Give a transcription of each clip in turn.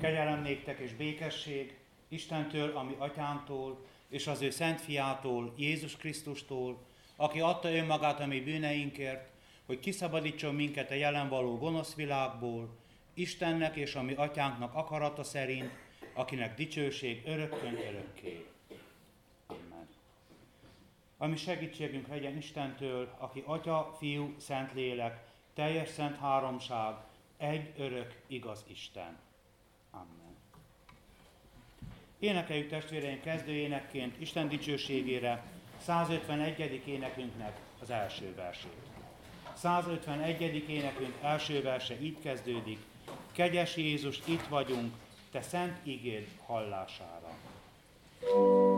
Kegyelem néktek és békesség Istentől, ami atyánktól, és az ő szent fiától, Jézus Krisztustól, aki adta önmagát a mi bűneinkért, hogy kiszabadítson minket a jelen való gonosz világból, Istennek és a mi atyánknak akarata szerint, akinek dicsőség örökkön örökké. Amen. Ami segítségünk legyen Istentől, aki Atya, Fiú, Szentlélek, teljes szent háromság, egy örök, igaz Isten. Amen. Énekeljük testvéreink kezdőjénekként Isten dicsőségére 151. énekünknek az első versét. 151. énekünk első verse így kezdődik. Kegyes Jézus, itt vagyunk, te szent igéd hallására. thank you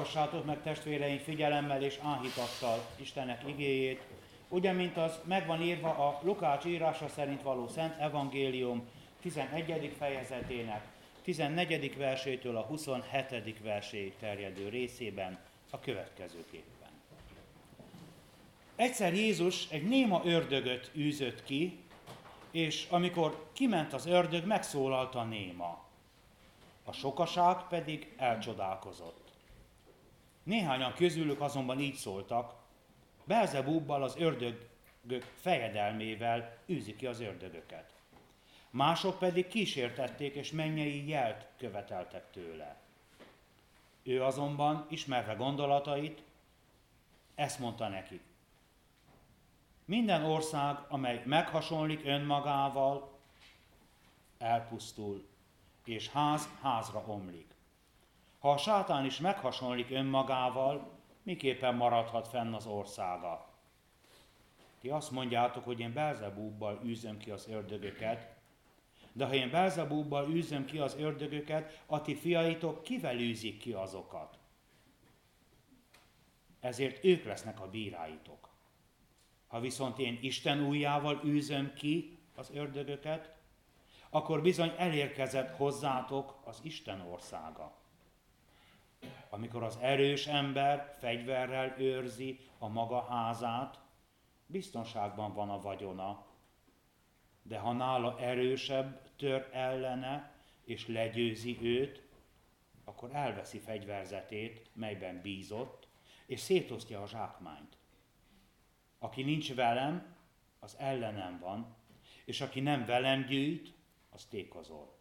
Hallgassátok meg testvéreim figyelemmel és áhítattal Istennek igéjét, ugye, mint az megvan írva a Lukács írása szerint való Szent Evangélium 11. fejezetének 14. versétől a 27. verséig terjedő részében a következőképpen. Egyszer Jézus egy néma ördögöt űzött ki, és amikor kiment az ördög, megszólalt a néma. A sokaság pedig elcsodálkozott. Néhányan közülük azonban így szóltak, Belzebubbal az ördögök fejedelmével űzi ki az ördögöket. Mások pedig kísértették és mennyei jelt követeltek tőle. Ő azonban, ismerve gondolatait, ezt mondta nekik. Minden ország, amely meghasonlik önmagával, elpusztul, és ház házra omlik. Ha a sátán is meghasonlik önmagával, miképpen maradhat fenn az országa? Ti azt mondjátok, hogy én Belzebúbbal űzöm ki az ördögöket, de ha én Belzebúbbal űzöm ki az ördögöket, a ti fiaitok kivel űzik ki azokat? Ezért ők lesznek a bíráitok. Ha viszont én Isten újjával űzöm ki az ördögöket, akkor bizony elérkezett hozzátok az Isten országa amikor az erős ember fegyverrel őrzi a maga házát, biztonságban van a vagyona. De ha nála erősebb tör ellene és legyőzi őt, akkor elveszi fegyverzetét, melyben bízott, és szétosztja a zsákmányt. Aki nincs velem, az ellenem van, és aki nem velem gyűjt, az tékozol.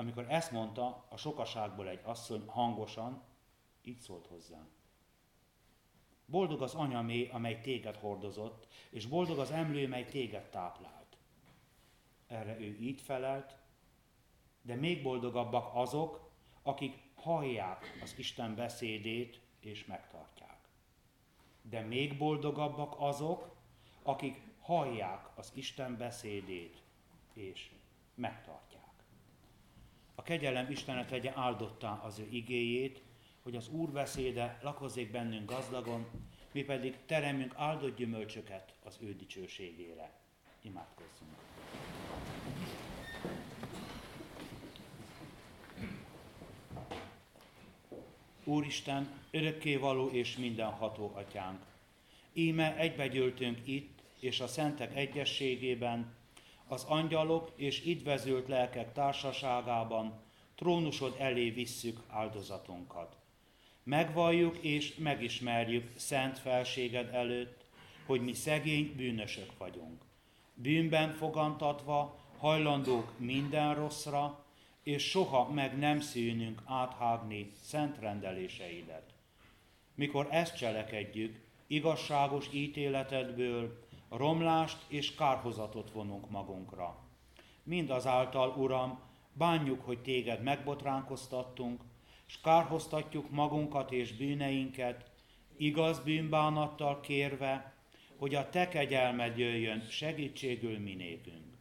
Amikor ezt mondta, a sokaságból egy asszony hangosan így szólt hozzám. Boldog az anyamé, amely téged hordozott, és boldog az emlő, mely téged táplált. Erre ő így felelt, de még boldogabbak azok, akik hallják az Isten beszédét és megtartják. De még boldogabbak azok, akik hallják az Isten beszédét és megtartják. A kegyelem Istenet tegye áldottá az ő igéjét, hogy az Úr beszéde lakozzék bennünk gazdagon, mi pedig teremünk áldott gyümölcsöket az ő dicsőségére. Imádkozzunk! Úristen, örökkévaló és mindenható atyánk, íme egybegyűltünk itt és a szentek egyességében, az angyalok és idvezült lelkek társaságában trónusod elé visszük áldozatunkat. Megvalljuk és megismerjük szent felséged előtt, hogy mi szegény bűnösök vagyunk. Bűnben fogantatva hajlandók minden rosszra, és soha meg nem szűnünk áthágni szent rendeléseidet. Mikor ezt cselekedjük, igazságos ítéletedből romlást és kárhozatot vonunk magunkra. Mindazáltal, Uram, bánjuk, hogy téged megbotránkoztattunk, és kárhoztatjuk magunkat és bűneinket, igaz bűnbánattal kérve, hogy a te kegyelmed jöjjön segítségül minékünk.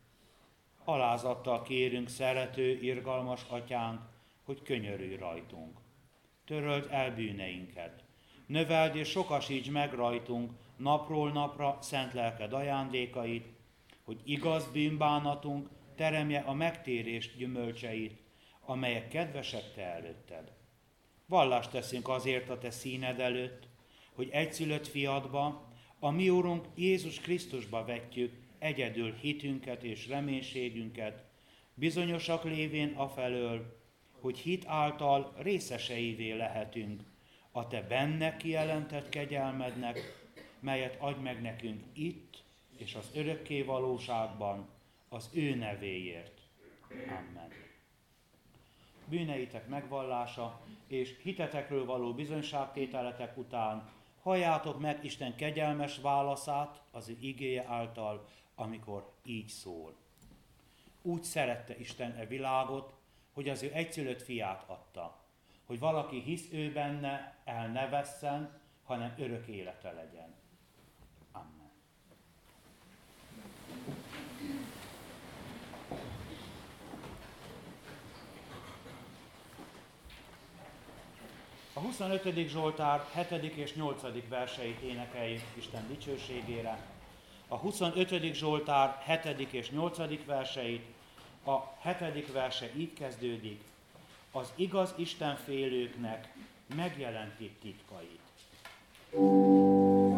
Alázattal kérünk, szerető, irgalmas atyánk, hogy könyörülj rajtunk. Töröld el bűneinket. Növeld és sokasíts meg rajtunk napról napra szent lelked ajándékait, hogy igaz bűnbánatunk teremje a megtérést gyümölcseit, amelyek kedvesek te előtted. Vallást teszünk azért a te színed előtt, hogy egyszülött fiadba, a mi Úrunk Jézus Krisztusba vetjük egyedül hitünket és reménységünket, bizonyosak lévén afelől, hogy hit által részeseivé lehetünk a te benne kijelentett kegyelmednek, melyet adj meg nekünk itt és az örökké valóságban az ő nevéért. Amen. Bűneitek megvallása és hitetekről való bizonyságtételetek után halljátok meg Isten kegyelmes válaszát az ő igéje által, amikor így szól. Úgy szerette Isten e világot, hogy az ő egyszülött fiát adta, hogy valaki hisz ő benne, el ne vesszen, hanem örök élete legyen. A 25. Zsoltár 7. és 8. verseit énekeljük Isten dicsőségére a 25. Zsoltár 7. és 8. verseit, a 7. verse így kezdődik, az igaz Isten félőknek megjelenti titkait. thank you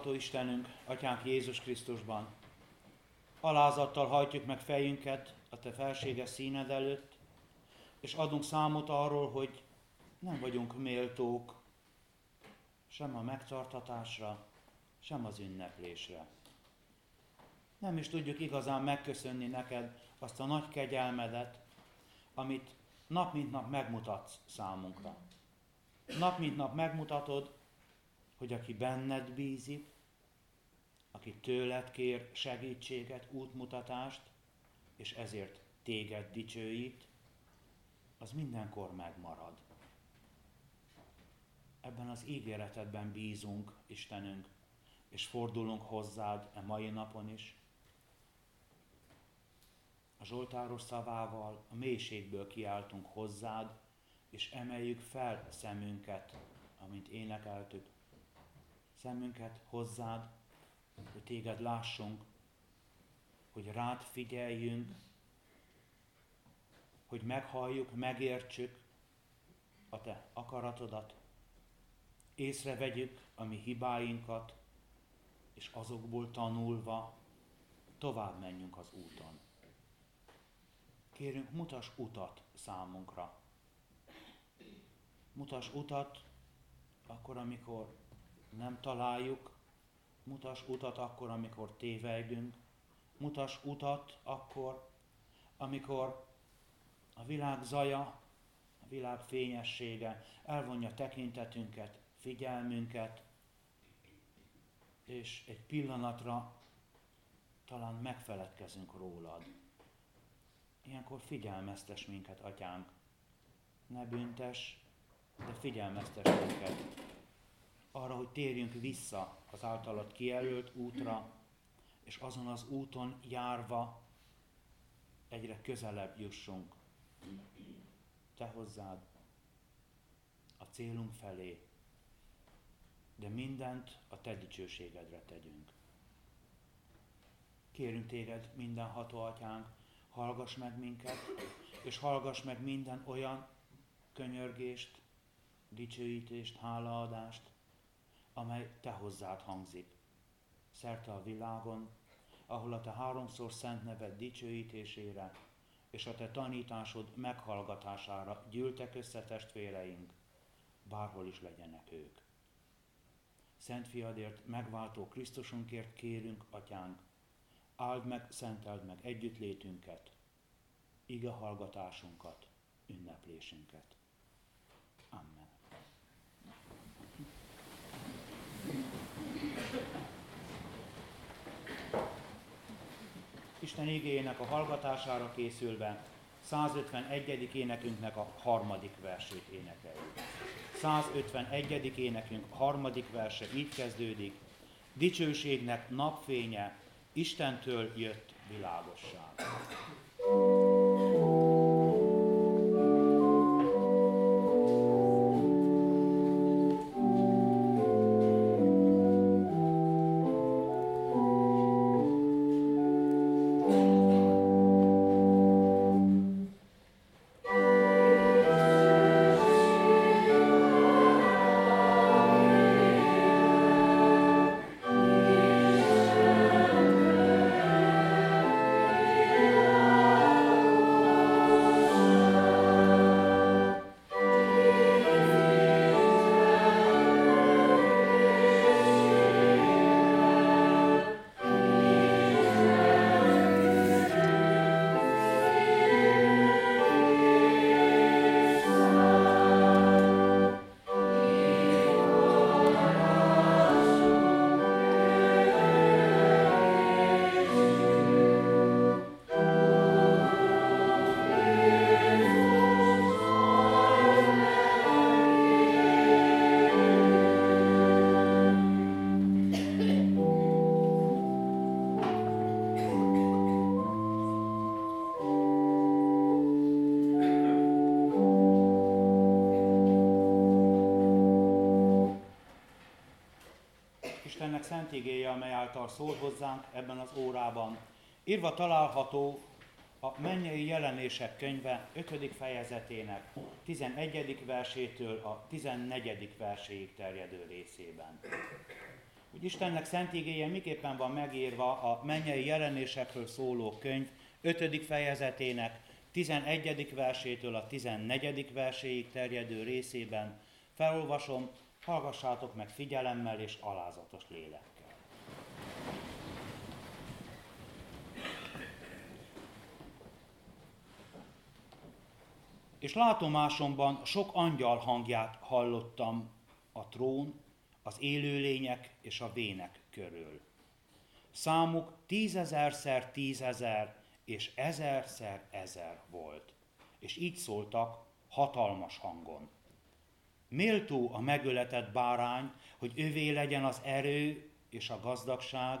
Mindenható Istenünk, Atyánk Jézus Krisztusban, alázattal hajtjuk meg fejünket a Te felséges színed előtt, és adunk számot arról, hogy nem vagyunk méltók sem a megtartatásra, sem az ünneplésre. Nem is tudjuk igazán megköszönni neked azt a nagy kegyelmedet, amit nap mint nap megmutatsz számunkra. Nap mint nap megmutatod, hogy aki benned bízik, aki tőled kér segítséget, útmutatást, és ezért téged dicsőít, az mindenkor megmarad. Ebben az ígéretedben bízunk, Istenünk, és fordulunk hozzád e mai napon is. A Zsoltáros szavával a mélységből kiáltunk hozzád, és emeljük fel szemünket, amint énekeltük, szemünket hozzád, hogy téged lássunk, hogy rád figyeljünk, hogy meghalljuk, megértsük a te akaratodat, észrevegyük a mi hibáinkat, és azokból tanulva tovább menjünk az úton. Kérünk, mutas utat számunkra. Mutas utat akkor, amikor nem találjuk, mutas utat akkor, amikor tévegünk, mutas utat akkor, amikor a világ zaja, a világ fényessége elvonja tekintetünket, figyelmünket, és egy pillanatra talán megfeledkezünk rólad. Ilyenkor figyelmeztes minket, atyánk. Ne büntes, de figyelmeztes minket arra, hogy térjünk vissza az általad kijelölt útra, és azon az úton járva egyre közelebb jussunk te hozzád, a célunk felé, de mindent a te dicsőségedre tegyünk. Kérünk téged, minden ható atyánk, hallgass meg minket, és hallgass meg minden olyan könyörgést, dicsőítést, hálaadást, amely te hozzád hangzik. Szerte a világon, ahol a te háromszor szent neved dicsőítésére és a te tanításod meghallgatására gyűltek össze testvéreink, bárhol is legyenek ők. Szent fiadért, megváltó Krisztusunkért kérünk, atyánk, áld meg, szenteld meg együttlétünket, ige hallgatásunkat, ünneplésünket. Amen. Isten igényének a hallgatására készülve 151. énekünknek a harmadik versét énekeljük. 151. énekünk harmadik verse így kezdődik. Dicsőségnek napfénye, Istentől jött világosság. Szent igéje, amely által szól hozzánk ebben az órában. Írva található a mennyei jelenések könyve 5. fejezetének 11. versétől a 14. verséig terjedő részében. hogy Istennek szent igéje miképpen van megírva a mennyei jelenésekről szóló könyv 5. fejezetének 11. versétől a 14. verséig terjedő részében. Felolvasom, hallgassátok meg figyelemmel és alázatos lélekkel. És látomásomban sok angyal hangját hallottam a trón, az élőlények és a vének körül. Számuk tízezerszer tízezer és ezerszer ezer volt, és így szóltak hatalmas hangon. Méltó a megöletett bárány, hogy övé legyen az erő és a gazdagság,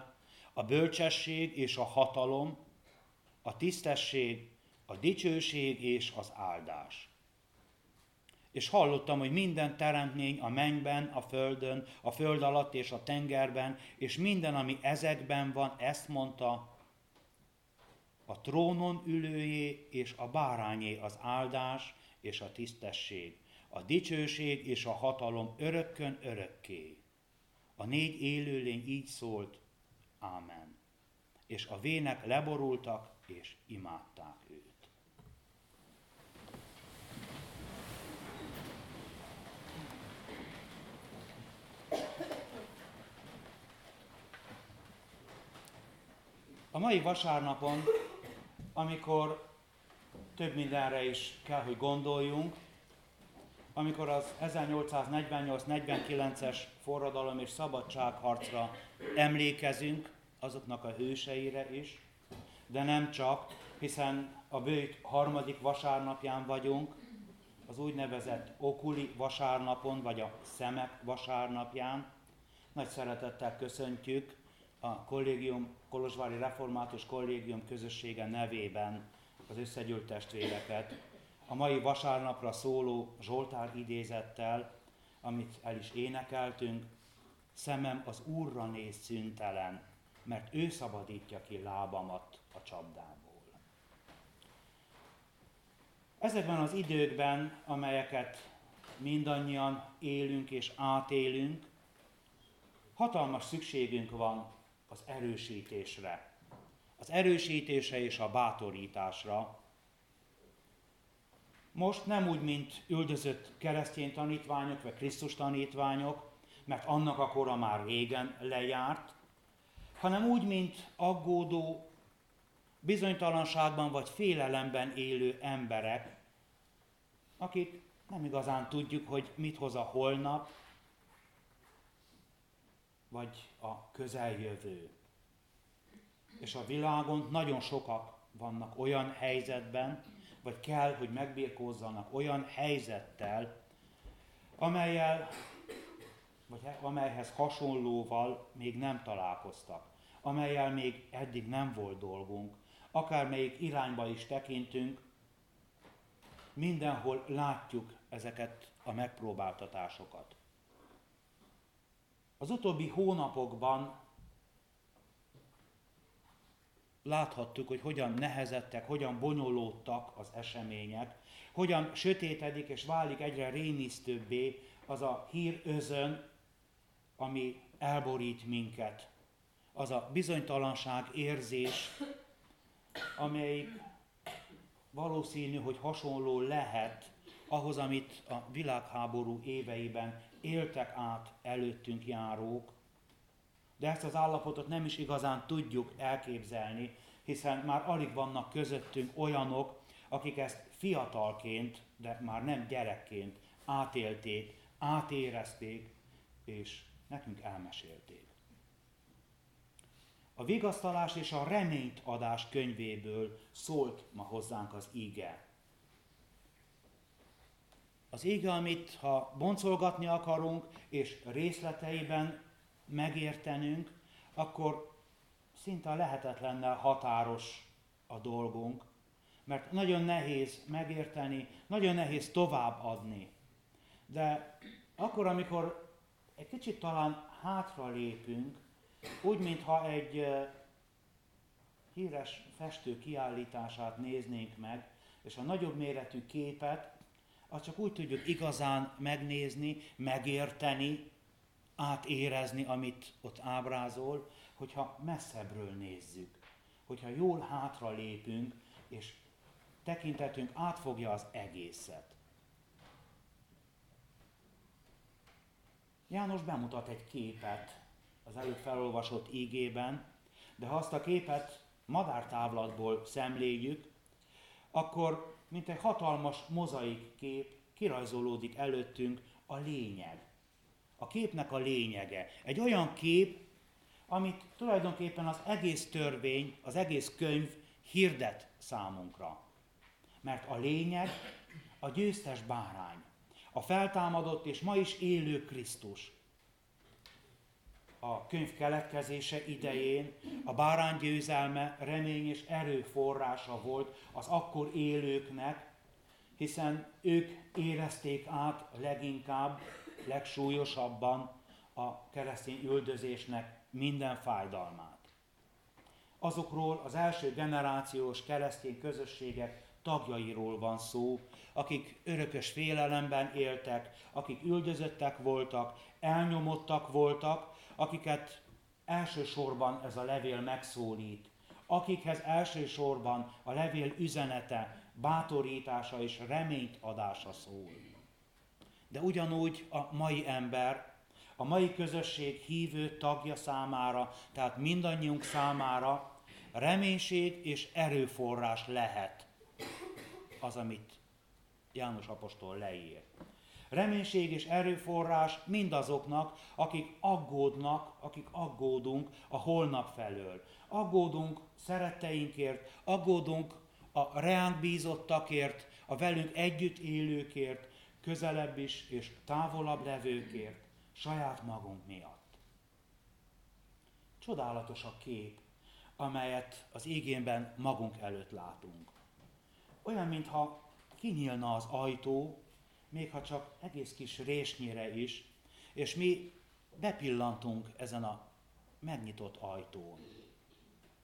a bölcsesség és a hatalom, a tisztesség, a dicsőség és az áldás. És hallottam, hogy minden teremtmény a mennyben, a földön, a föld alatt és a tengerben, és minden, ami ezekben van, ezt mondta, a trónon ülőjé és a bárányé az áldás és a tisztesség, a dicsőség és a hatalom örökkön örökké. A négy élőlény így szólt, Ámen. És a vének leborultak és imádták őt. A mai vasárnapon, amikor több mindenre is kell, hogy gondoljunk, amikor az 1848-49-es forradalom és szabadságharcra emlékezünk, azoknak a hőseire is, de nem csak, hiszen a bőjt harmadik vasárnapján vagyunk, az úgynevezett okuli vasárnapon, vagy a szemek vasárnapján. Nagy szeretettel köszöntjük a kollégium, Kolozsvári Református Kollégium közössége nevében az összegyűlt testvéreket a mai vasárnapra szóló Zsoltár idézettel, amit el is énekeltünk, szemem az Úrra néz szüntelen, mert ő szabadítja ki lábamat a csapdából. Ezekben az időkben, amelyeket mindannyian élünk és átélünk, hatalmas szükségünk van az erősítésre. Az erősítésre és a bátorításra. Most nem úgy, mint üldözött keresztény tanítványok, vagy Krisztus tanítványok, mert annak a kora már régen lejárt, hanem úgy, mint aggódó, bizonytalanságban vagy félelemben élő emberek, akik nem igazán tudjuk, hogy mit hoz a holnap, vagy a közeljövő. És a világon nagyon sokak vannak olyan helyzetben, vagy kell, hogy megbírkózzanak olyan helyzettel, amelyel, vagy amelyhez hasonlóval még nem találkoztak, amelyel még eddig nem volt dolgunk, akármelyik irányba is tekintünk, mindenhol látjuk ezeket a megpróbáltatásokat. Az utóbbi hónapokban láthattuk, hogy hogyan nehezettek, hogyan bonyolódtak az események, hogyan sötétedik és válik egyre rémisztőbbé az a hírözön, ami elborít minket. Az a bizonytalanság érzés, amely valószínű, hogy hasonló lehet ahhoz, amit a világháború éveiben éltek át előttünk járók, de ezt az állapotot nem is igazán tudjuk elképzelni, hiszen már alig vannak közöttünk olyanok, akik ezt fiatalként, de már nem gyerekként átélték, átérezték, és nekünk elmesélték. A vigasztalás és a reményt adás könyvéből szólt ma hozzánk az íge. Az ége, amit ha boncolgatni akarunk, és részleteiben megértenünk, akkor szinte lehetetlennel határos a dolgunk, mert nagyon nehéz megérteni, nagyon nehéz továbbadni. De akkor, amikor egy kicsit talán hátra lépünk, úgy, mintha egy híres festő kiállítását néznénk meg, és a nagyobb méretű képet azt csak úgy tudjuk igazán megnézni, megérteni, átérezni, amit ott ábrázol, hogyha messzebbről nézzük, hogyha jól hátra lépünk, és tekintetünk átfogja az egészet. János bemutat egy képet az előbb felolvasott ígében, de ha azt a képet madártávlatból szemléljük, akkor mint egy hatalmas mozaik kép kirajzolódik előttünk a lényeg. A képnek a lényege. Egy olyan kép, amit tulajdonképpen az egész törvény, az egész könyv hirdet számunkra. Mert a lényeg a győztes bárány, a feltámadott és ma is élő Krisztus. A könyv keletkezése idején a bárány győzelme remény és erőforrása volt az akkor élőknek, hiszen ők érezték át leginkább, legsúlyosabban a keresztény üldözésnek minden fájdalmát. Azokról az első generációs keresztény közösségek tagjairól van szó, akik örökös félelemben éltek, akik üldözöttek voltak, elnyomottak voltak, akiket elsősorban ez a levél megszólít, akikhez elsősorban a levél üzenete, bátorítása és reményt adása szól. De ugyanúgy a mai ember, a mai közösség hívő tagja számára, tehát mindannyiunk számára reménység és erőforrás lehet az, amit János apostol leír. Reménység és erőforrás mindazoknak, akik aggódnak, akik aggódunk a holnap felől. Aggódunk szeretteinkért, aggódunk a reánk bízottakért, a velünk együtt élőkért, közelebb is és távolabb levőkért, saját magunk miatt. Csodálatos a kép, amelyet az égénben magunk előtt látunk. Olyan, mintha kinyílna az ajtó, még ha csak egész kis résnyire is, és mi bepillantunk ezen a megnyitott ajtón.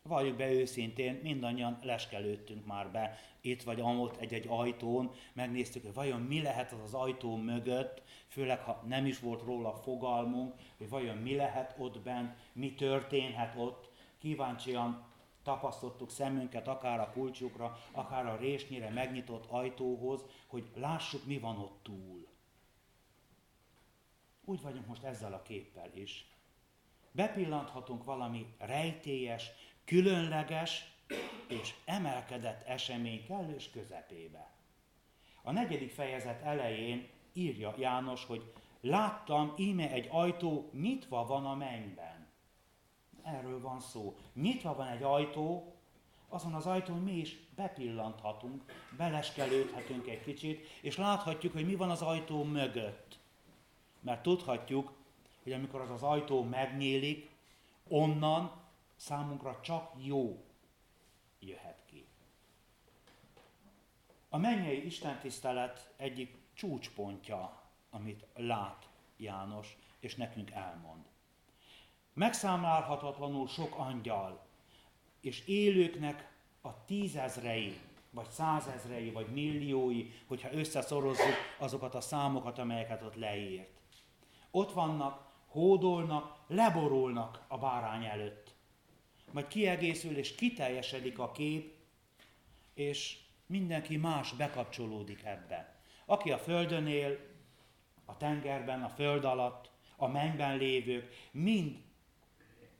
Valljuk be őszintén, mindannyian leskelődtünk már be itt vagy amott egy-egy ajtón, megnéztük, hogy vajon mi lehet az az ajtó mögött, főleg ha nem is volt róla fogalmunk, hogy vajon mi lehet ott bent, mi történhet ott. Kíváncsian tapasztottuk szemünket akár a kulcsukra, akár a résnyire megnyitott ajtóhoz, hogy lássuk, mi van ott túl. Úgy vagyunk most ezzel a képpel is. Bepillanthatunk valami rejtélyes, különleges és emelkedett esemény kellős közepébe. A negyedik fejezet elején írja János, hogy láttam, íme egy ajtó nyitva van a mennyben erről van szó. Nyitva van egy ajtó, azon az ajtón mi is bepillanthatunk, beleskelődhetünk egy kicsit, és láthatjuk, hogy mi van az ajtó mögött. Mert tudhatjuk, hogy amikor az az ajtó megnyílik, onnan számunkra csak jó jöhet ki. A mennyei istentisztelet egyik csúcspontja, amit lát János, és nekünk elmond megszámlálhatatlanul sok angyal, és élőknek a tízezrei, vagy százezrei, vagy milliói, hogyha összeszorozzuk azokat a számokat, amelyeket ott leírt. Ott vannak, hódolnak, leborulnak a bárány előtt. Majd kiegészül és kiteljesedik a kép, és mindenki más bekapcsolódik ebbe. Aki a földön él, a tengerben, a föld alatt, a mennyben lévők, mind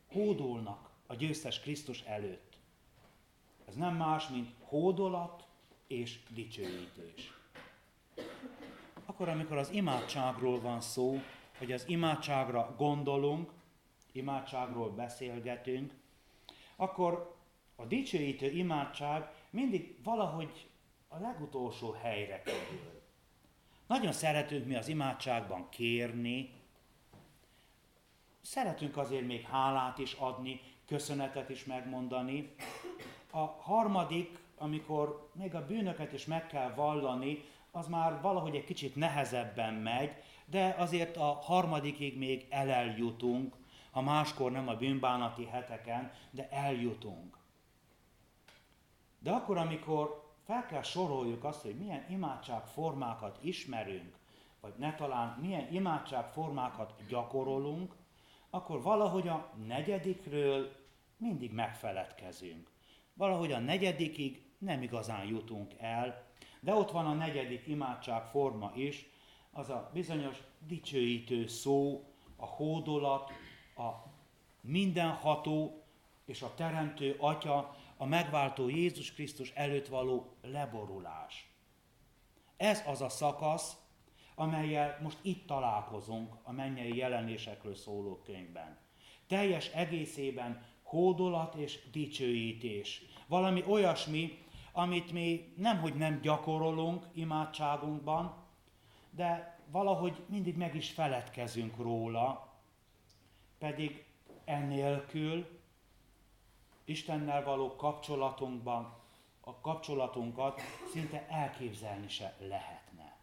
hódolnak a győztes Krisztus előtt. Ez nem más, mint hódolat és dicsőítés. Akkor, amikor az imádságról van szó, hogy az imádságra gondolunk, imádságról beszélgetünk, akkor a dicsőítő imádság mindig valahogy a legutolsó helyre kerül. Nagyon szeretünk mi az imádságban kérni, Szeretünk azért még hálát is adni, köszönetet is megmondani. A harmadik, amikor még a bűnöket is meg kell vallani, az már valahogy egy kicsit nehezebben megy, de azért a harmadikig még eleljutunk, ha máskor nem a bűnbánati heteken, de eljutunk. De akkor, amikor fel kell soroljuk azt, hogy milyen imádságformákat ismerünk, vagy ne talán milyen imádságformákat gyakorolunk, akkor valahogy a negyedikről mindig megfeledkezünk. Valahogy a negyedikig nem igazán jutunk el, de ott van a negyedik imádságforma is, az a bizonyos dicsőítő szó, a hódolat, a mindenható és a teremtő atya, a megváltó Jézus Krisztus előtt való leborulás. Ez az a szakasz, amelyel most itt találkozunk a mennyei jelenésekről szóló könyvben. Teljes egészében hódolat és dicsőítés. Valami olyasmi, amit mi nemhogy nem gyakorolunk imádságunkban, de valahogy mindig meg is feledkezünk róla, pedig ennélkül Istennel való kapcsolatunkban a kapcsolatunkat szinte elképzelni se lehetne.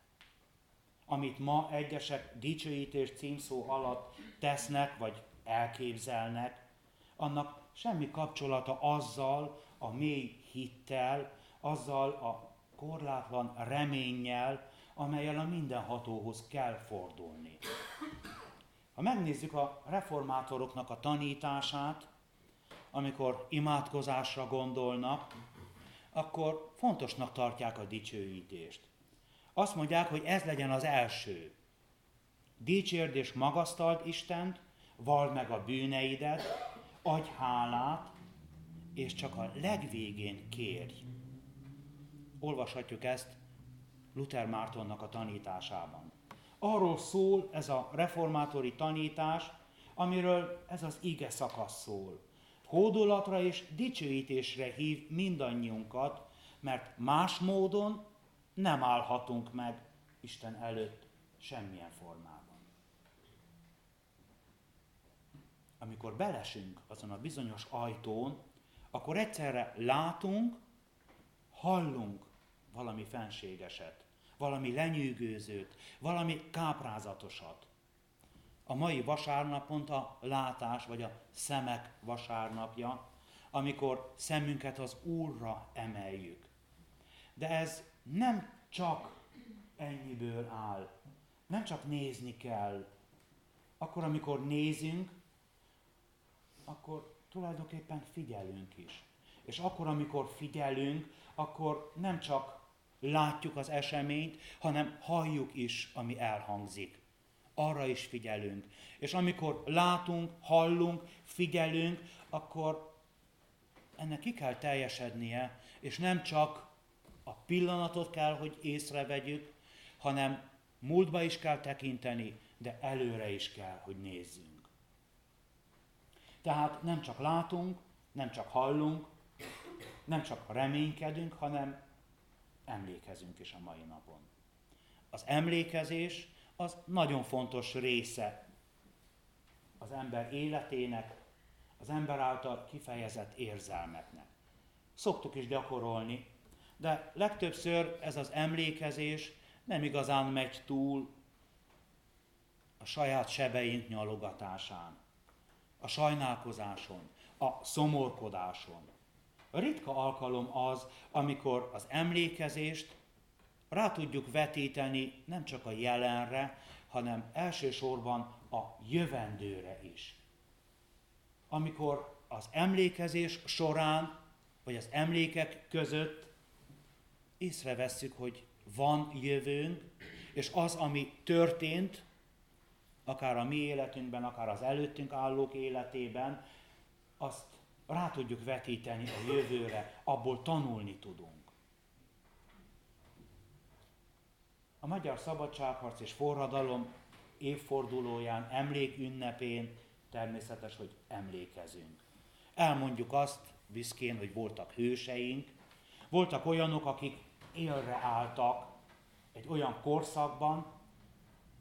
Amit ma egyesek dicsőítés címszó alatt tesznek, vagy elképzelnek, annak semmi kapcsolata azzal a mély hittel, azzal a korlátlan reménnyel, amelyel a mindenhatóhoz kell fordulni. Ha megnézzük a reformátoroknak a tanítását, amikor imádkozásra gondolnak, akkor fontosnak tartják a dicsőítést. Azt mondják, hogy ez legyen az első. Dicsérd és magasztald Istent, vald meg a bűneidet, adj hálát, és csak a legvégén kérj. Olvashatjuk ezt Luther Mártonnak a tanításában. Arról szól ez a reformátori tanítás, amiről ez az ige szakasz szól. Hódolatra és dicsőítésre hív mindannyiunkat, mert más módon nem állhatunk meg Isten előtt semmilyen formában. Amikor belesünk azon a bizonyos ajtón, akkor egyszerre látunk, hallunk valami fenségeset, valami lenyűgözőt, valami káprázatosat. A mai vasárnap pont a látás, vagy a szemek vasárnapja, amikor szemünket az Úrra emeljük. De ez nem csak ennyiből áll, nem csak nézni kell. Akkor, amikor nézünk, akkor tulajdonképpen figyelünk is. És akkor, amikor figyelünk, akkor nem csak látjuk az eseményt, hanem halljuk is, ami elhangzik. Arra is figyelünk. És amikor látunk, hallunk, figyelünk, akkor ennek ki kell teljesednie, és nem csak a pillanatot kell, hogy észrevegyük, hanem múltba is kell tekinteni, de előre is kell, hogy nézzünk. Tehát nem csak látunk, nem csak hallunk, nem csak reménykedünk, hanem emlékezünk is a mai napon. Az emlékezés az nagyon fontos része az ember életének, az ember által kifejezett érzelmeknek. Szoktuk is gyakorolni, de legtöbbször ez az emlékezés nem igazán megy túl a saját sebeink nyalogatásán, a sajnálkozáson, a szomorkodáson, ritka alkalom az, amikor az emlékezést rá tudjuk vetíteni nem csak a jelenre, hanem elsősorban a jövendőre is. Amikor az emlékezés során, vagy az emlékek között észrevesszük, hogy van jövőnk, és az, ami történt, akár a mi életünkben, akár az előttünk állók életében, azt rá tudjuk vetíteni a jövőre, abból tanulni tudunk. A Magyar Szabadságharc és Forradalom évfordulóján, emlékünnepén természetes, hogy emlékezünk. Elmondjuk azt viszkén, hogy voltak hőseink, voltak olyanok, akik élre álltak egy olyan korszakban,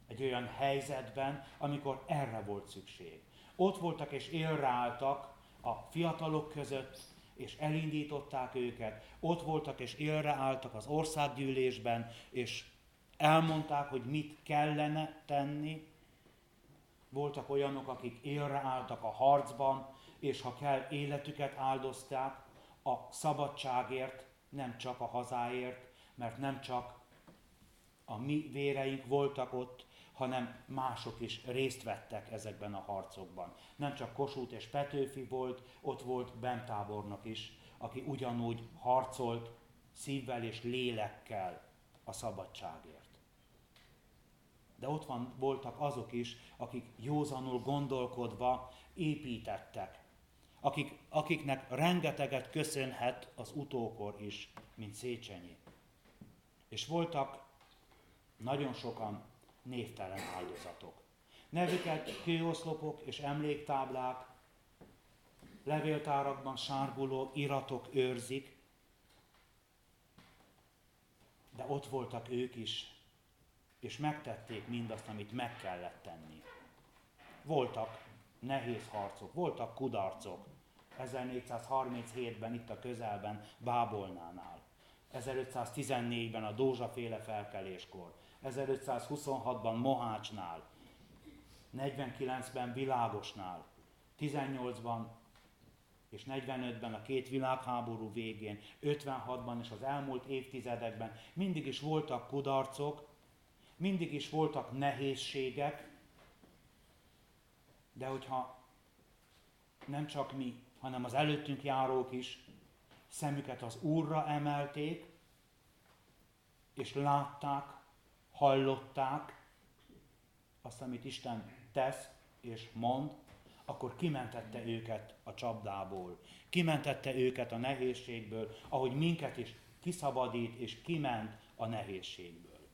egy olyan helyzetben, amikor erre volt szükség. Ott voltak és élre álltak a fiatalok között, és elindították őket, ott voltak és élre álltak az országgyűlésben, és elmondták, hogy mit kellene tenni. Voltak olyanok, akik élre álltak a harcban, és ha kell, életüket áldozták a szabadságért, nem csak a hazáért, mert nem csak a mi véreink voltak ott, hanem mások is részt vettek ezekben a harcokban. Nem csak Kossuth és Petőfi volt, ott volt Bentábornok is, aki ugyanúgy harcolt szívvel és lélekkel a szabadságért. De ott van, voltak azok is, akik józanul gondolkodva építettek, akik, akiknek rengeteget köszönhet az utókor is, mint Széchenyi. És voltak nagyon sokan névtelen áldozatok. Nevüket kőoszlopok és emléktáblák, levéltárakban sárguló iratok őrzik, de ott voltak ők is, és megtették mindazt, amit meg kellett tenni. Voltak nehéz harcok, voltak kudarcok. 1437-ben itt a közelben Bábolnánál, 1514-ben a Dózsaféle felkeléskor, 1526-ban Mohácsnál, 49-ben Világosnál, 18-ban és 45-ben a két világháború végén, 56-ban és az elmúlt évtizedekben mindig is voltak kudarcok, mindig is voltak nehézségek, de hogyha nem csak mi, hanem az előttünk járók is szemüket az Úrra emelték, és látták, hallották azt, amit Isten tesz és mond, akkor kimentette őket a csapdából, kimentette őket a nehézségből, ahogy minket is kiszabadít és kiment a nehézségből.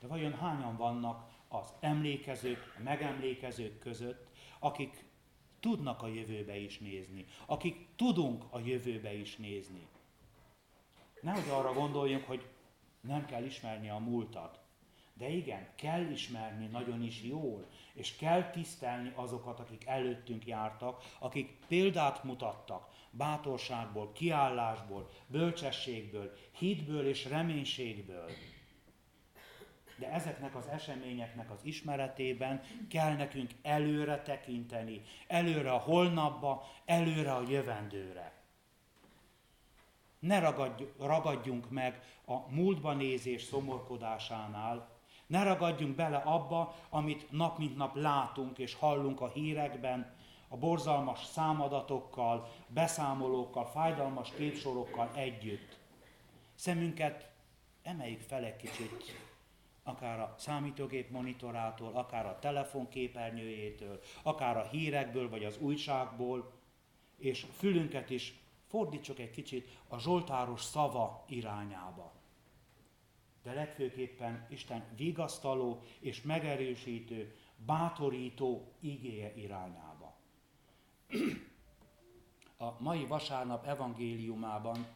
De vajon hányan vannak az emlékezők, a megemlékezők között, akik tudnak a jövőbe is nézni, akik tudunk a jövőbe is nézni. Nehogy arra gondoljunk, hogy nem kell ismerni a múltat. De igen, kell ismerni nagyon is jól, és kell tisztelni azokat, akik előttünk jártak, akik példát mutattak, bátorságból, kiállásból, bölcsességből, hitből és reménységből. De ezeknek az eseményeknek az ismeretében kell nekünk előre tekinteni, előre a holnapba, előre a jövendőre. Ne ragadjunk meg a múltba nézés szomorkodásánál, ne ragadjunk bele abba, amit nap mint nap látunk és hallunk a hírekben, a borzalmas számadatokkal, beszámolókkal, fájdalmas képsorokkal együtt. Szemünket emeljük fel egy kicsit, akár a számítógép monitorától, akár a telefon képernyőjétől, akár a hírekből vagy az újságból, és fülünket is fordítsuk egy kicsit a Zsoltáros szava irányába. De legfőképpen Isten vigasztaló és megerősítő, bátorító igéje irányába. A mai vasárnap evangéliumában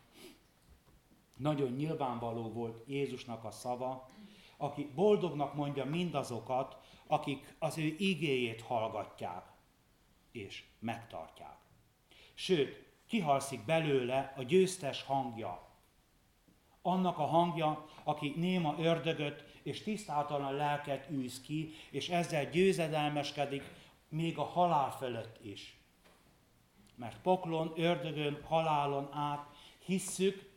nagyon nyilvánvaló volt Jézusnak a szava, aki boldognak mondja mindazokat, akik az ő igéjét hallgatják és megtartják. Sőt, kihalszik belőle a győztes hangja. Annak a hangja, aki néma ördögöt és tisztátalan lelket űz ki, és ezzel győzedelmeskedik még a halál fölött is. Mert poklon, ördögön, halálon át hisszük,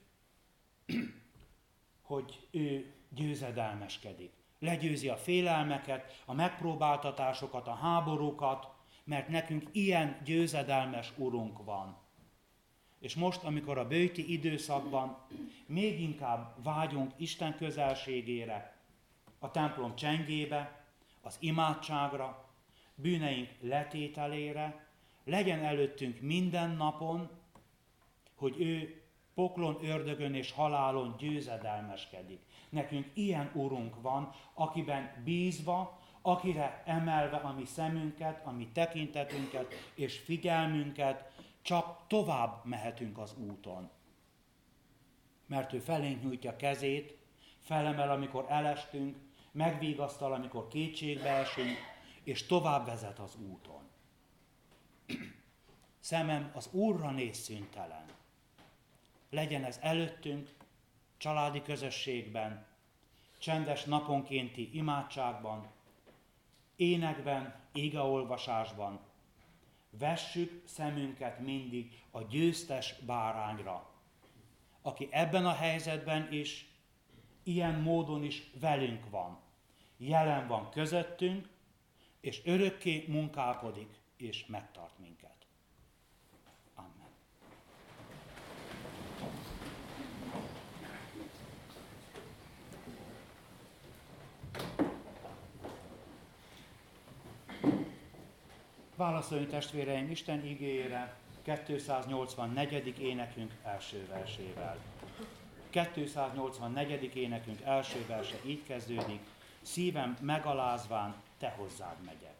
hogy ő győzedelmeskedik. Legyőzi a félelmeket, a megpróbáltatásokat, a háborúkat, mert nekünk ilyen győzedelmes urunk van. És most, amikor a bőti időszakban még inkább vágyunk Isten közelségére, a templom csengébe, az imádságra, bűneink letételére, legyen előttünk minden napon, hogy ő poklon, ördögön és halálon győzedelmeskedik. Nekünk ilyen Urunk van, akiben bízva, akire emelve a mi szemünket, a mi tekintetünket és figyelmünket, csak tovább mehetünk az úton. Mert ő felénk nyújtja kezét, felemel, amikor elestünk, megvigasztal, amikor kétségbe esünk, és tovább vezet az úton. Szemem az Úrra néz szüntelen. Legyen ez előttünk, családi közösségben, csendes naponkénti imádságban, énekben, égeolvasásban, Vessük szemünket mindig a győztes bárányra, aki ebben a helyzetben is, ilyen módon is velünk van. Jelen van közöttünk, és örökké munkálkodik és megtart minket. Amen. Válaszoljunk testvéreim Isten igényére 284. énekünk első versével. 284. énekünk első verse így kezdődik, szívem megalázván te hozzád megyek.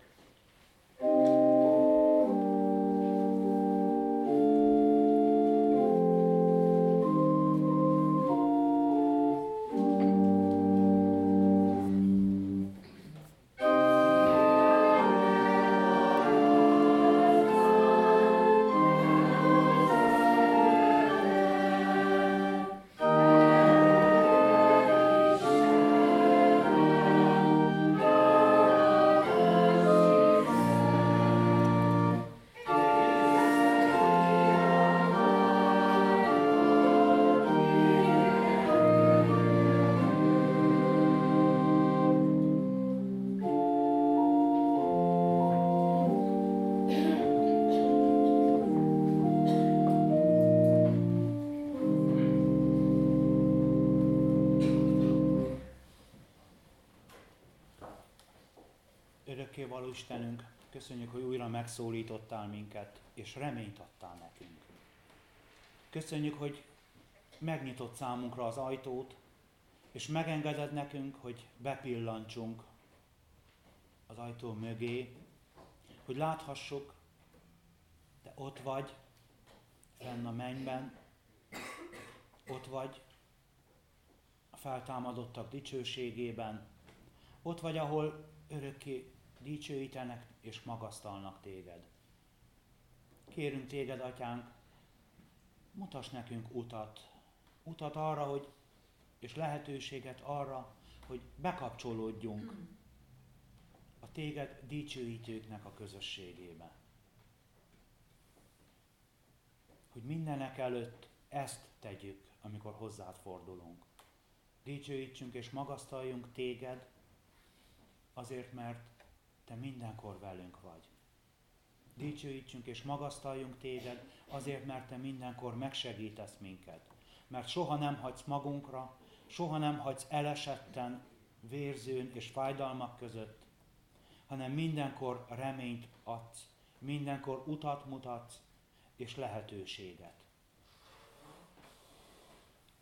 Való Istenünk, köszönjük, hogy újra megszólítottál minket, és reményt adtál nekünk. Köszönjük, hogy megnyitott számunkra az ajtót, és megengeded nekünk, hogy bepillantsunk az ajtó mögé, hogy láthassuk, te ott vagy, fenn a mennyben, ott vagy a feltámadottak dicsőségében, ott vagy, ahol örökké dicsőítenek és magasztalnak téged. Kérünk téged, atyánk, mutass nekünk utat, utat arra, hogy, és lehetőséget arra, hogy bekapcsolódjunk a téged dicsőítőknek a közösségébe. Hogy mindenek előtt ezt tegyük, amikor hozzád fordulunk. Dicsőítsünk és magasztaljunk téged, azért, mert te mindenkor velünk vagy. Dicsőítsünk és magasztaljunk téged, azért, mert te mindenkor megsegítesz minket. Mert soha nem hagysz magunkra, soha nem hagysz elesetten, vérzőn és fájdalmak között, hanem mindenkor reményt adsz, mindenkor utat mutatsz és lehetőséget.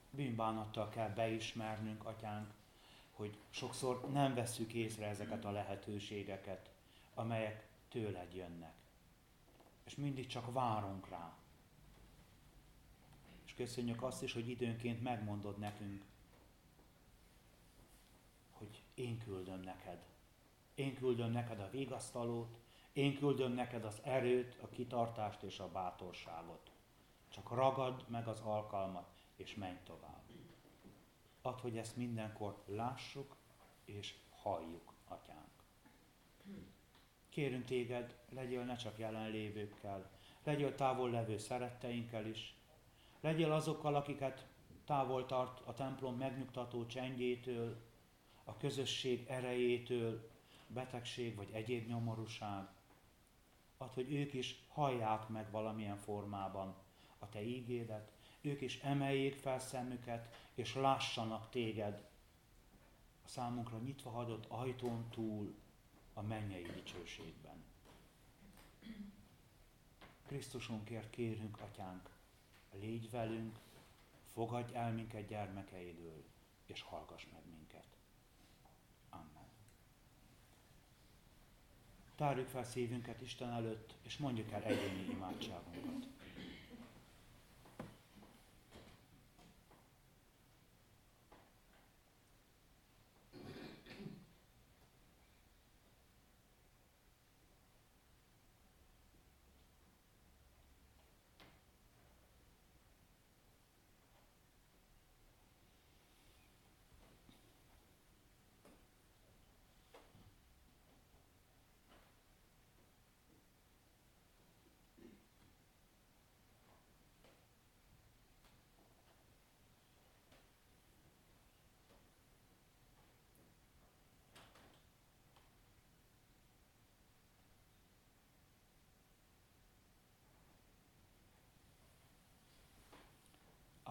Bűnbánattal kell beismernünk, atyánk, hogy sokszor nem vesszük észre ezeket a lehetőségeket, amelyek tőled jönnek. És mindig csak várunk rá. És köszönjük azt is, hogy időnként megmondod nekünk, hogy én küldöm neked. Én küldöm neked a végasztalót, én küldöm neked az erőt, a kitartást és a bátorságot. Csak ragad meg az alkalmat, és menj tovább. Ad, hogy ezt mindenkor lássuk és halljuk, atyánk. Kérünk téged, legyél ne csak jelenlévőkkel, legyél távol levő szeretteinkkel is, legyél azokkal, akiket távol tart a templom megnyugtató csendjétől, a közösség erejétől, betegség vagy egyéb nyomorúság. Add, hogy ők is hallják meg valamilyen formában a Te ígédet, ők is emeljék fel szemüket, és lássanak téged a számunkra nyitva hagyott ajtón túl a mennyei dicsőségben. Krisztusunkért kérünk, Atyánk, légy velünk, fogadj el minket gyermekeidől, és hallgass meg minket. Amen. Tárjuk fel szívünket Isten előtt, és mondjuk el egyéni imádságunkat.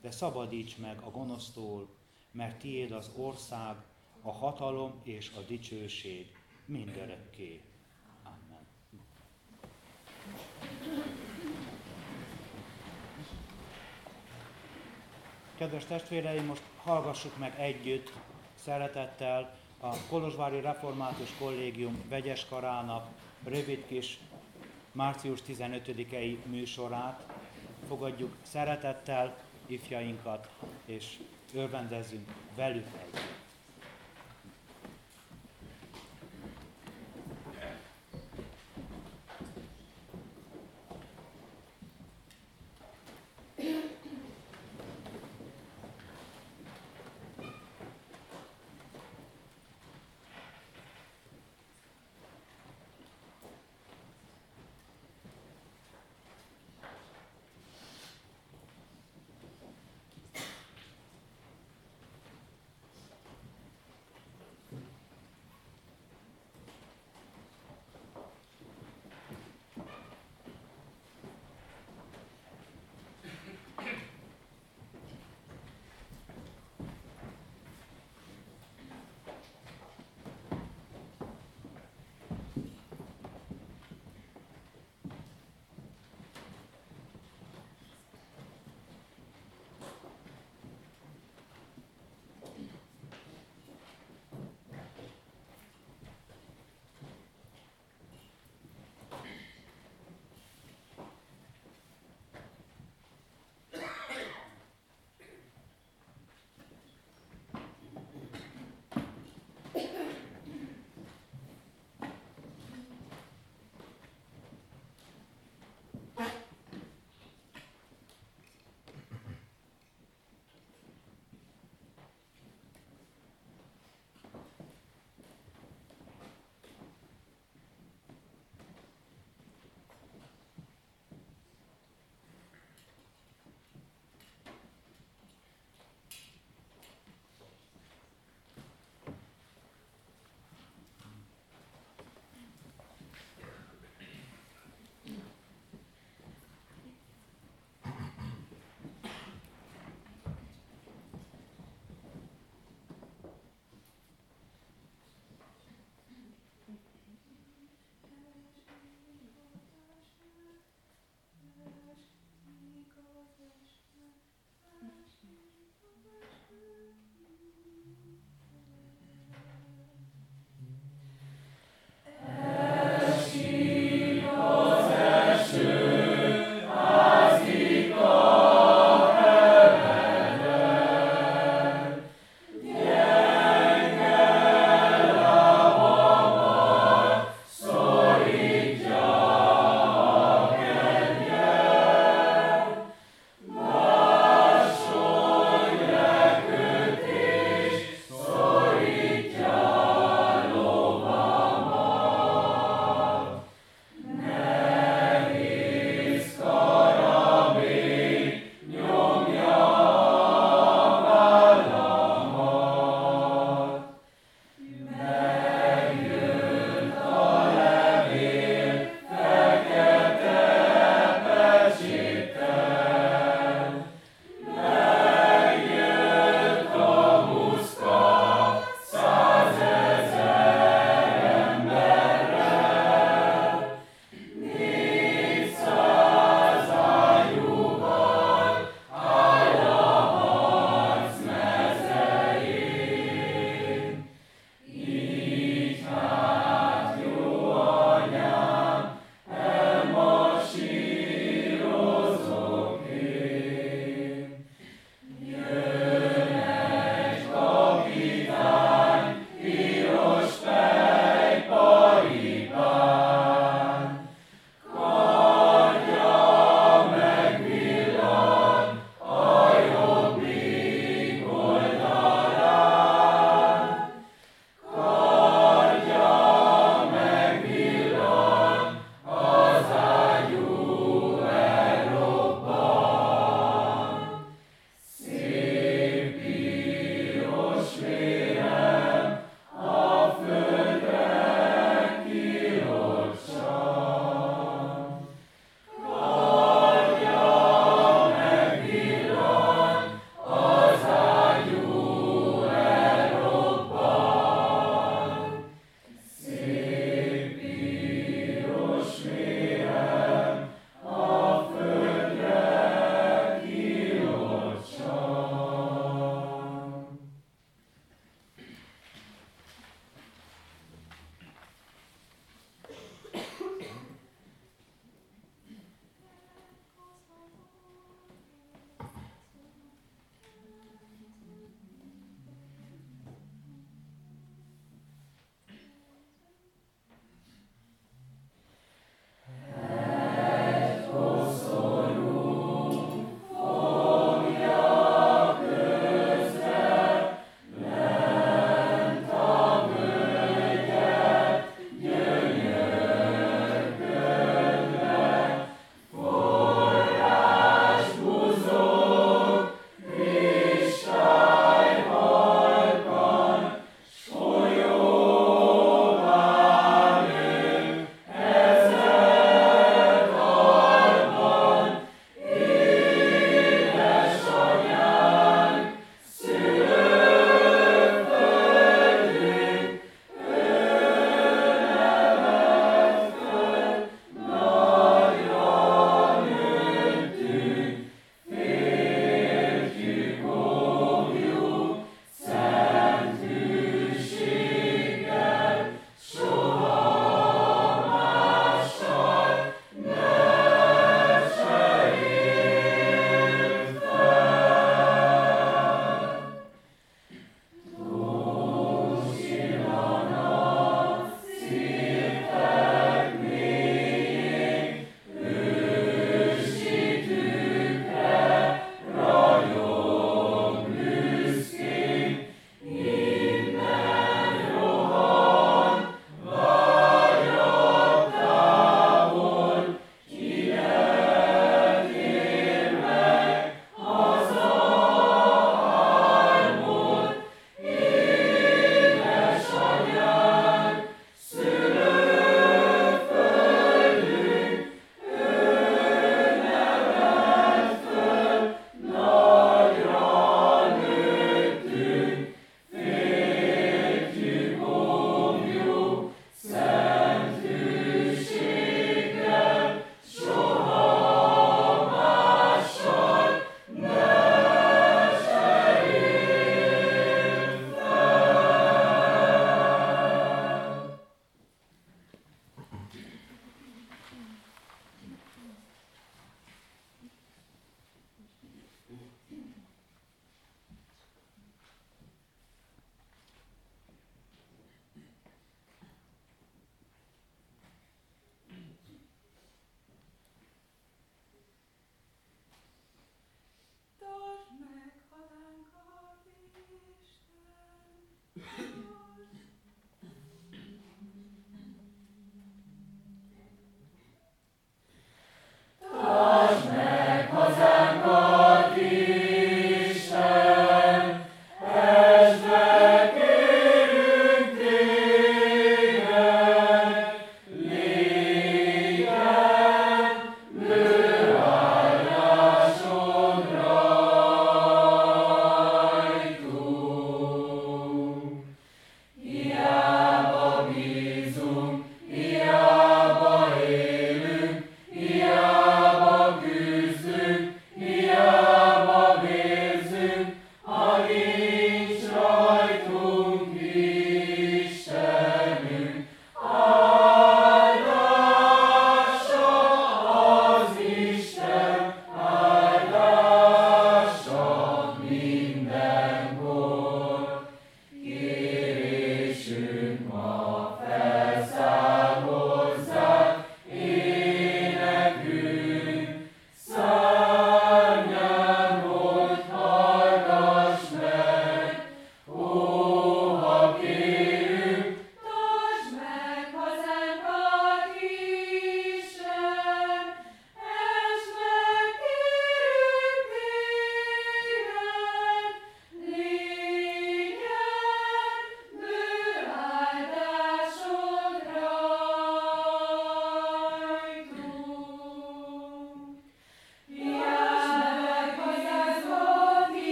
de szabadíts meg a gonosztól, mert tiéd az ország, a hatalom és a dicsőség mindörökké. Amen. Kedves testvéreim, most hallgassuk meg együtt, szeretettel a Kolozsvári Református Kollégium vegyes karának rövid kis március 15-i műsorát. Fogadjuk szeretettel ifjainkat, és örvendezzünk velük együtt.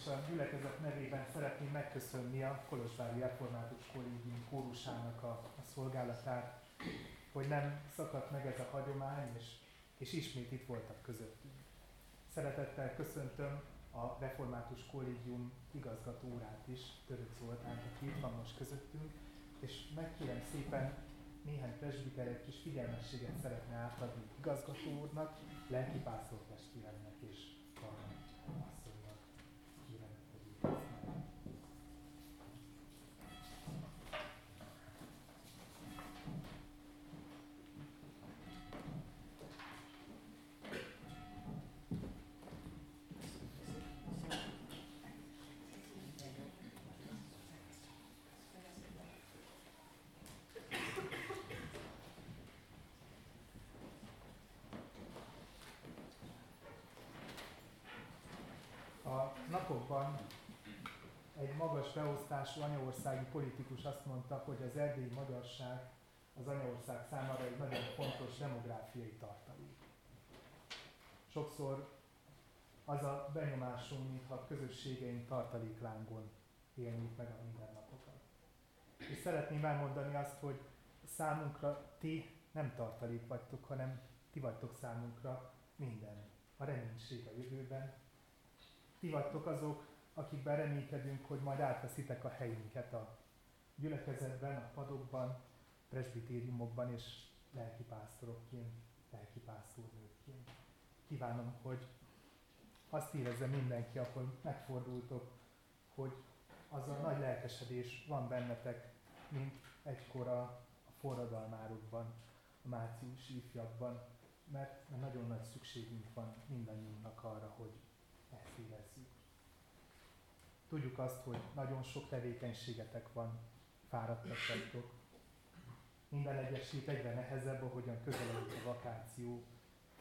És a gyülekezet nevében szeretném megköszönni a Kolozsvári Református Kollégium kórusának a, a szolgálatát, hogy nem szakadt meg ez a hagyomány, és, és ismét itt voltak közöttünk. Szeretettel köszöntöm a Református Kollégium igazgatóját is, Török Zoltánt, aki itt van most közöttünk, és megkérem szépen néhány presbiter egy kis figyelmességet szeretne átadni igazgató úrnak, lelkipásztor és a napokban egy magas beosztású anyaországi politikus azt mondta, hogy az erdélyi magyarság az anyaország számára egy nagyon fontos demográfiai tartalék. Sokszor az a benyomásunk, mintha a közösségeink tartaléklángon élnék meg a mindennapokat. És szeretném elmondani azt, hogy számunkra ti nem tartalék vagytok, hanem ti vagytok számunkra minden. A reménység a jövőben, ti vagytok azok, akikben reménykedünk, hogy majd átveszitek a helyünket a gyülekezetben, a padokban, presbitériumokban és lelkipásztorokként, lelkipásztornőkként. Kívánom, hogy azt érezze mindenki, ahol megfordultok, hogy az a nagy lelkesedés van bennetek, mint egykor a, forradalmárokban, a márciusi ifjakban, mert nagyon nagy szükségünk van mindannyiunknak arra, hogy ezt érezzük. Tudjuk azt, hogy nagyon sok tevékenységetek van, fáradtak vagytok. Minden egyes hét egyre nehezebb, ahogyan közeledik a vakáció,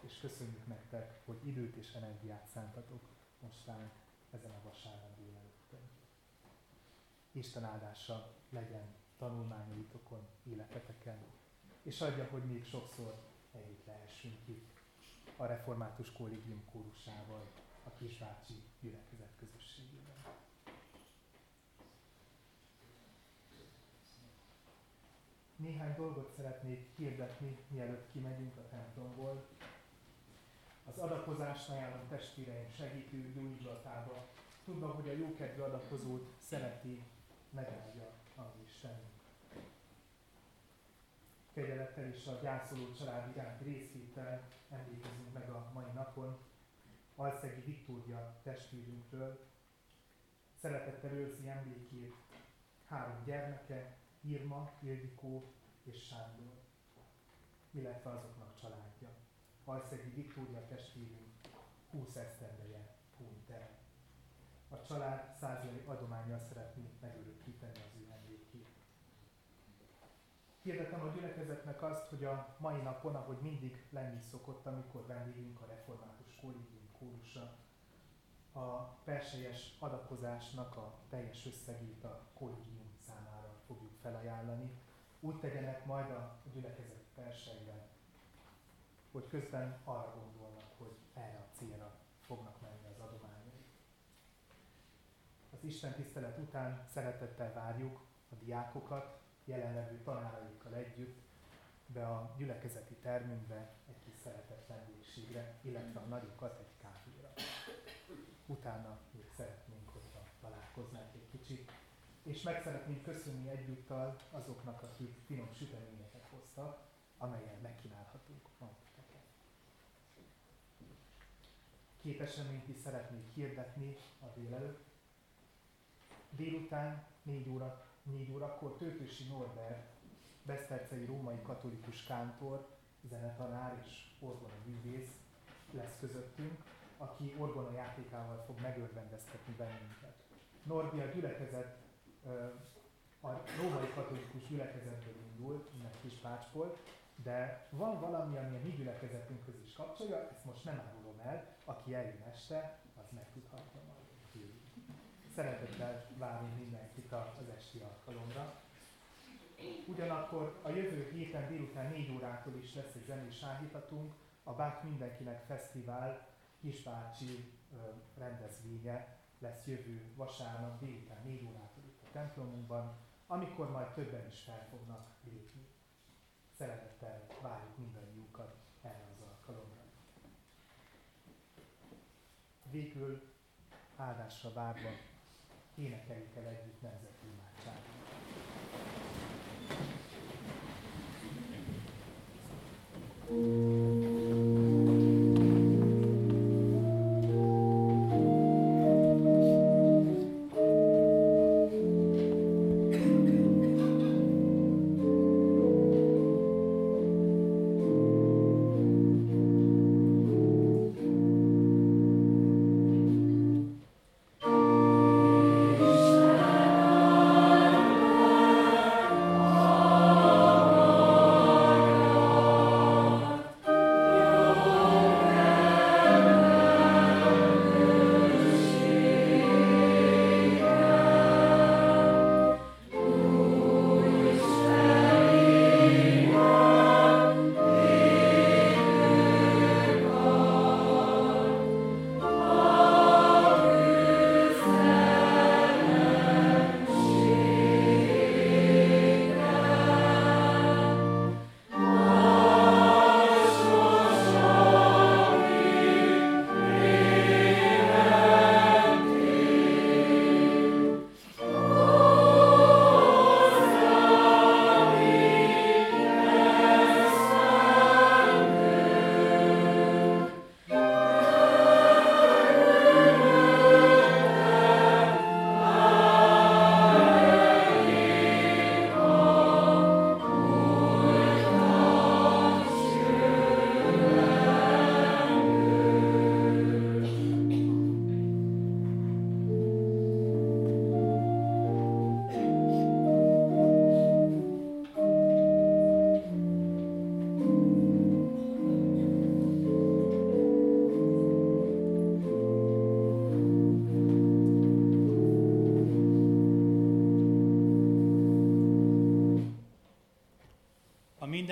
és köszönjük nektek, hogy időt és energiát szántatok most ránk ezen a vasárnap délelőttön. Isten áldása legyen tanulmányaitokon, életeteken, és adja, hogy még sokszor együtt lehessünk itt a Református Kollégium kórusával, a Kisvácsi gyülekezet közösségében. Néhány dolgot szeretnék hirdetni, mielőtt kimegyünk a templomból. Az adakozást ajánlom testvéreim segítő gyógyulatába. Tudva, hogy a jókedvű adakozót szereti, megáldja a Isten. Kegyelettel és a gyászoló család iránt részvétel emlékezünk meg a mai napon, Alszegi Viktória testvérünkről. Szeretettel őrzi emlékét három gyermeke, Irma, Ildikó és Sándor, illetve azoknak családja. Alszegi Viktória testvérünk 20 esztendeje hunyt el. A család százjai adományjal szeretné megörökíteni az ő emlékét. Hirdetem a gyülekezetnek azt, hogy a mai napon, ahogy mindig lenni szokott, amikor vendégünk a református kollégium kórusa a perselyes adakozásnak a teljes összegét a kollégium számára fogjuk felajánlani. Úgy tegyenek majd a gyülekezet persejben, hogy közben arra gondolnak, hogy erre a célra fognak menni az adományok. Az Isten tisztelet után szeretettel várjuk a diákokat, jelenlevő tanáraikkal együtt, be a gyülekezeti termünkbe egy kis szeretett vendégségre, illetve a nagyokat egy utána még szeretnénk, hogyha találkoznánk egy kicsit. És meg szeretnénk köszönni egyúttal azoknak, akik finom süteményeket hoztak, amelyen megkínálhatunk titeket. Két eseményt is szeretnék hirdetni a délelőtt. Délután 4 óra, 4 órakor Tőtösi Norbert, Besztercei római katolikus kántor, zenetanár és orgona művész lesz közöttünk, aki orgona játékával fog megörvendeztetni bennünket. Norbi a gyülekezet, a római katolikus gyülekezetből indult, innen Kispácsból, de van valami, ami a mi gyülekezetünkhöz is kapcsolja, ezt most nem árulom el, aki eljön este, az megtudhatja majd Szeretettel várunk mindenkit az esti alkalomra. Ugyanakkor a jövő héten délután 4 órától is lesz egy zenés a Bák Mindenkinek Fesztivál Kispácsi rendezvénye lesz jövő vasárnap délután 4 órától itt a templomunkban, amikor majd többen is fel fognak lépni. Szeretettel várjuk mindannyiukat erre az alkalomra. Végül áldásra várva énekeljük el együtt nemzeti imádságot.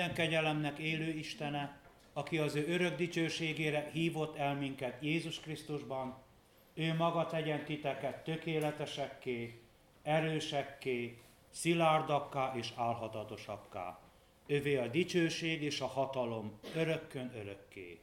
minden kegyelemnek élő Istene, aki az ő örök dicsőségére hívott el minket Jézus Krisztusban, ő maga tegyen titeket tökéletesekké, erősekké, szilárdakká és álhatatosabbká. Övé a dicsőség és a hatalom örökkön örökké.